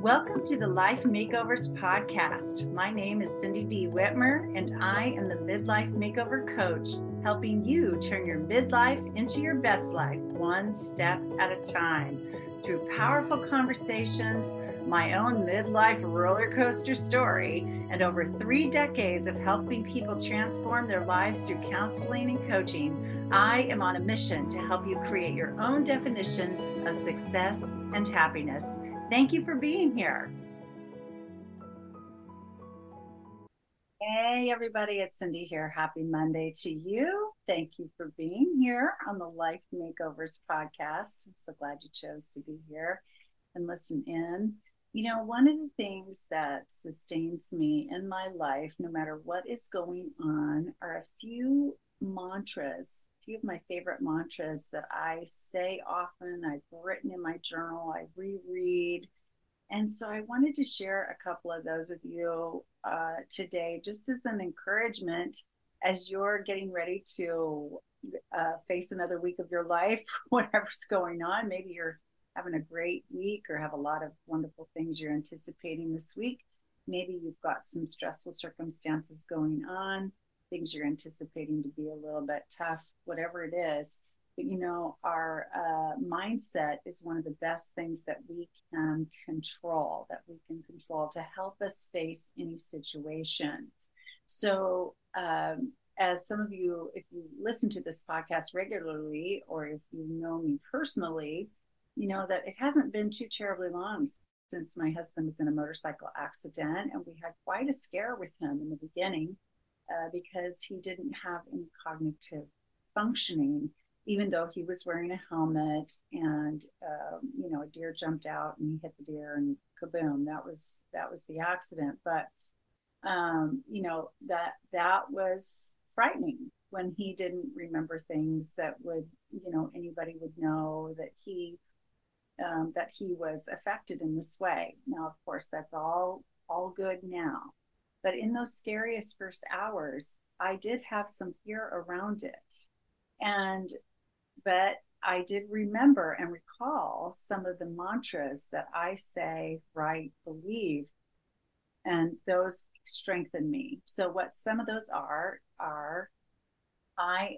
Welcome to the Life Makeovers Podcast. My name is Cindy D. Whitmer, and I am the Midlife Makeover Coach, helping you turn your midlife into your best life one step at a time. Through powerful conversations, my own midlife roller coaster story, and over three decades of helping people transform their lives through counseling and coaching, I am on a mission to help you create your own definition of success and happiness. Thank you for being here. Hey, everybody, it's Cindy here. Happy Monday to you. Thank you for being here on the Life Makeovers podcast. I'm so glad you chose to be here and listen in. You know, one of the things that sustains me in my life, no matter what is going on, are a few mantras few of my favorite mantras that I say often. I've written in my journal, I reread. And so I wanted to share a couple of those with you uh, today, just as an encouragement as you're getting ready to uh, face another week of your life, whatever's going on. Maybe you're having a great week or have a lot of wonderful things you're anticipating this week. Maybe you've got some stressful circumstances going on things you're anticipating to be a little bit tough, whatever it is. But you know, our uh, mindset is one of the best things that we can control, that we can control to help us face any situation. So, um, as some of you, if you listen to this podcast regularly, or if you know me personally, you know that it hasn't been too terribly long since my husband was in a motorcycle accident, and we had quite a scare with him in the beginning uh, because he didn't have any cognitive functioning, even though he was wearing a helmet and um, you know a deer jumped out and he hit the deer and kaboom that was that was the accident. But um, you know that that was frightening when he didn't remember things that would you know anybody would know that he um, that he was affected in this way. Now, of course, that's all all good now but in those scariest first hours, I did have some fear around it. And, but I did remember and recall some of the mantras that I say, write, believe, and those strengthen me. So, what some of those are, are I,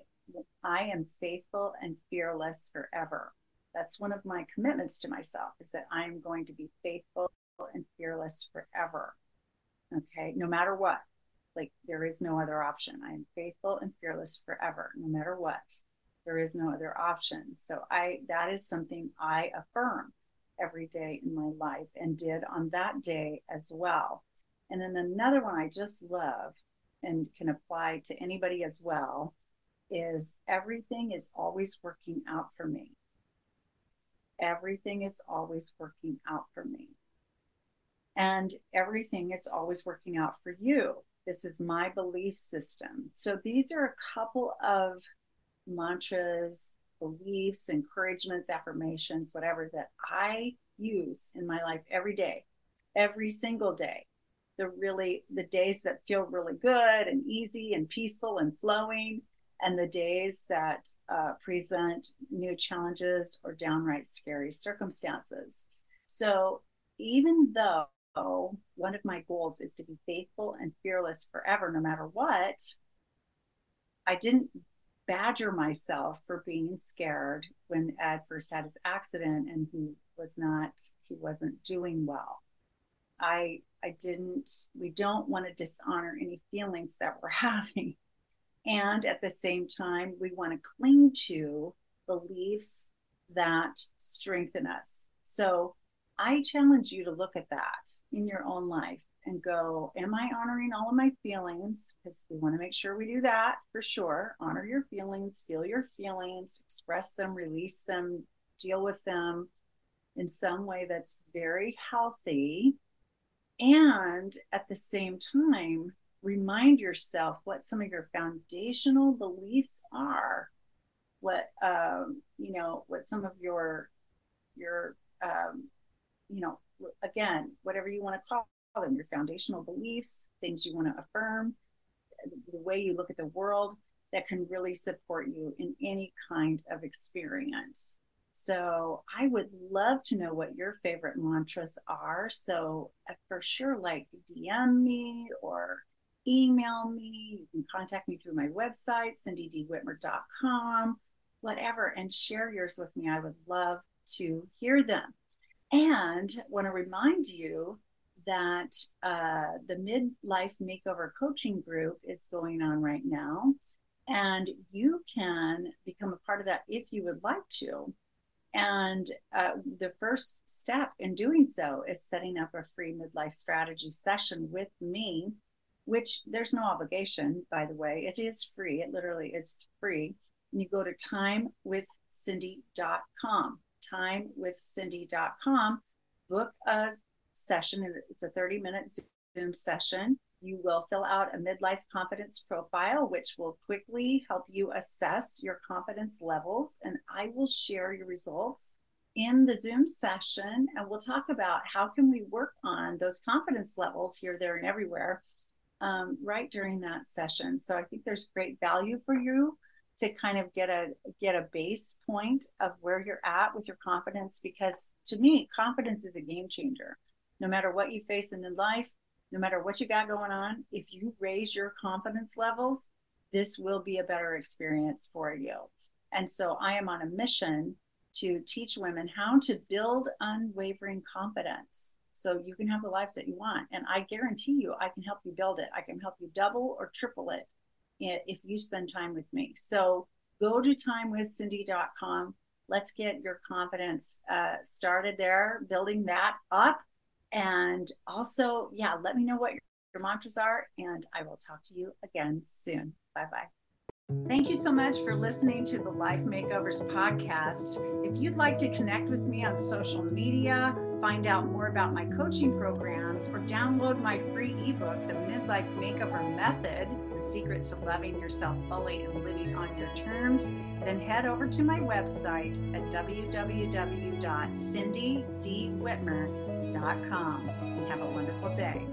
I am faithful and fearless forever. That's one of my commitments to myself is that I am going to be faithful and fearless forever. Okay, no matter what, like there is no other option. I am faithful and fearless forever, no matter what. There is no other option. So I that is something I affirm every day in my life and did on that day as well. And then another one I just love and can apply to anybody as well is everything is always working out for me. Everything is always working out for me and everything is always working out for you. This is my belief system. So these are a couple of mantras, beliefs, encouragements, affirmations, whatever that I use in my life every day, every single day. The really the days that feel really good and easy and peaceful and flowing, and the days that uh, present new challenges or downright scary circumstances. So even though oh, one of my goals is to be faithful and fearless forever, no matter what, I didn't badger myself for being scared when Ed first had his accident and he was not, he wasn't doing well. I, I didn't, we don't want to dishonor any feelings that we're having. And at the same time, we want to cling to beliefs that strengthen us. So I challenge you to look at that in your own life and go, Am I honoring all of my feelings? Because we want to make sure we do that for sure. Honor your feelings, feel your feelings, express them, release them, deal with them in some way that's very healthy. And at the same time, remind yourself what some of your foundational beliefs are what um, you know what some of your your um, you know, again, whatever you want to call them, your foundational beliefs, things you want to affirm, the way you look at the world that can really support you in any kind of experience. So I would love to know what your favorite mantras are. So uh, for sure, like DM me or email me. You can contact me through my website, cindydwhitmer.com, whatever, and share yours with me. I would love to hear them. And want to remind you that uh, the midlife makeover coaching group is going on right now. And you can become a part of that if you would like to. And uh, the first step in doing so is setting up a free midlife strategy session with me, which there's no obligation, by the way. It is free. It literally is free. And you go to timewithcindy.com, timewithcindy.com, book a session. It's a 30 minute Zoom session. You will fill out a midlife confidence profile, which will quickly help you assess your confidence levels. And I will share your results in the Zoom session. And we'll talk about how can we work on those confidence levels here, there, and everywhere um, right during that session. So I think there's great value for you to kind of get a get a base point of where you're at with your confidence because to me confidence is a game changer no matter what you face in life no matter what you got going on, if you raise your confidence levels, this will be a better experience for you. And so I am on a mission to teach women how to build unwavering confidence so you can have the lives that you want. And I guarantee you, I can help you build it. I can help you double or triple it if you spend time with me. So go to timewithcindy.com. Let's get your confidence uh, started there, building that up and also, yeah, let me know what your, your mantras are, and I will talk to you again soon. Bye bye. Thank you so much for listening to the Life Makeovers podcast. If you'd like to connect with me on social media, find out more about my coaching programs, or download my free ebook, The Midlife Makeover Method The Secret to Loving Yourself Fully and Living on Your Terms, then head over to my website at www.cindydwhitmer.com and have a wonderful day.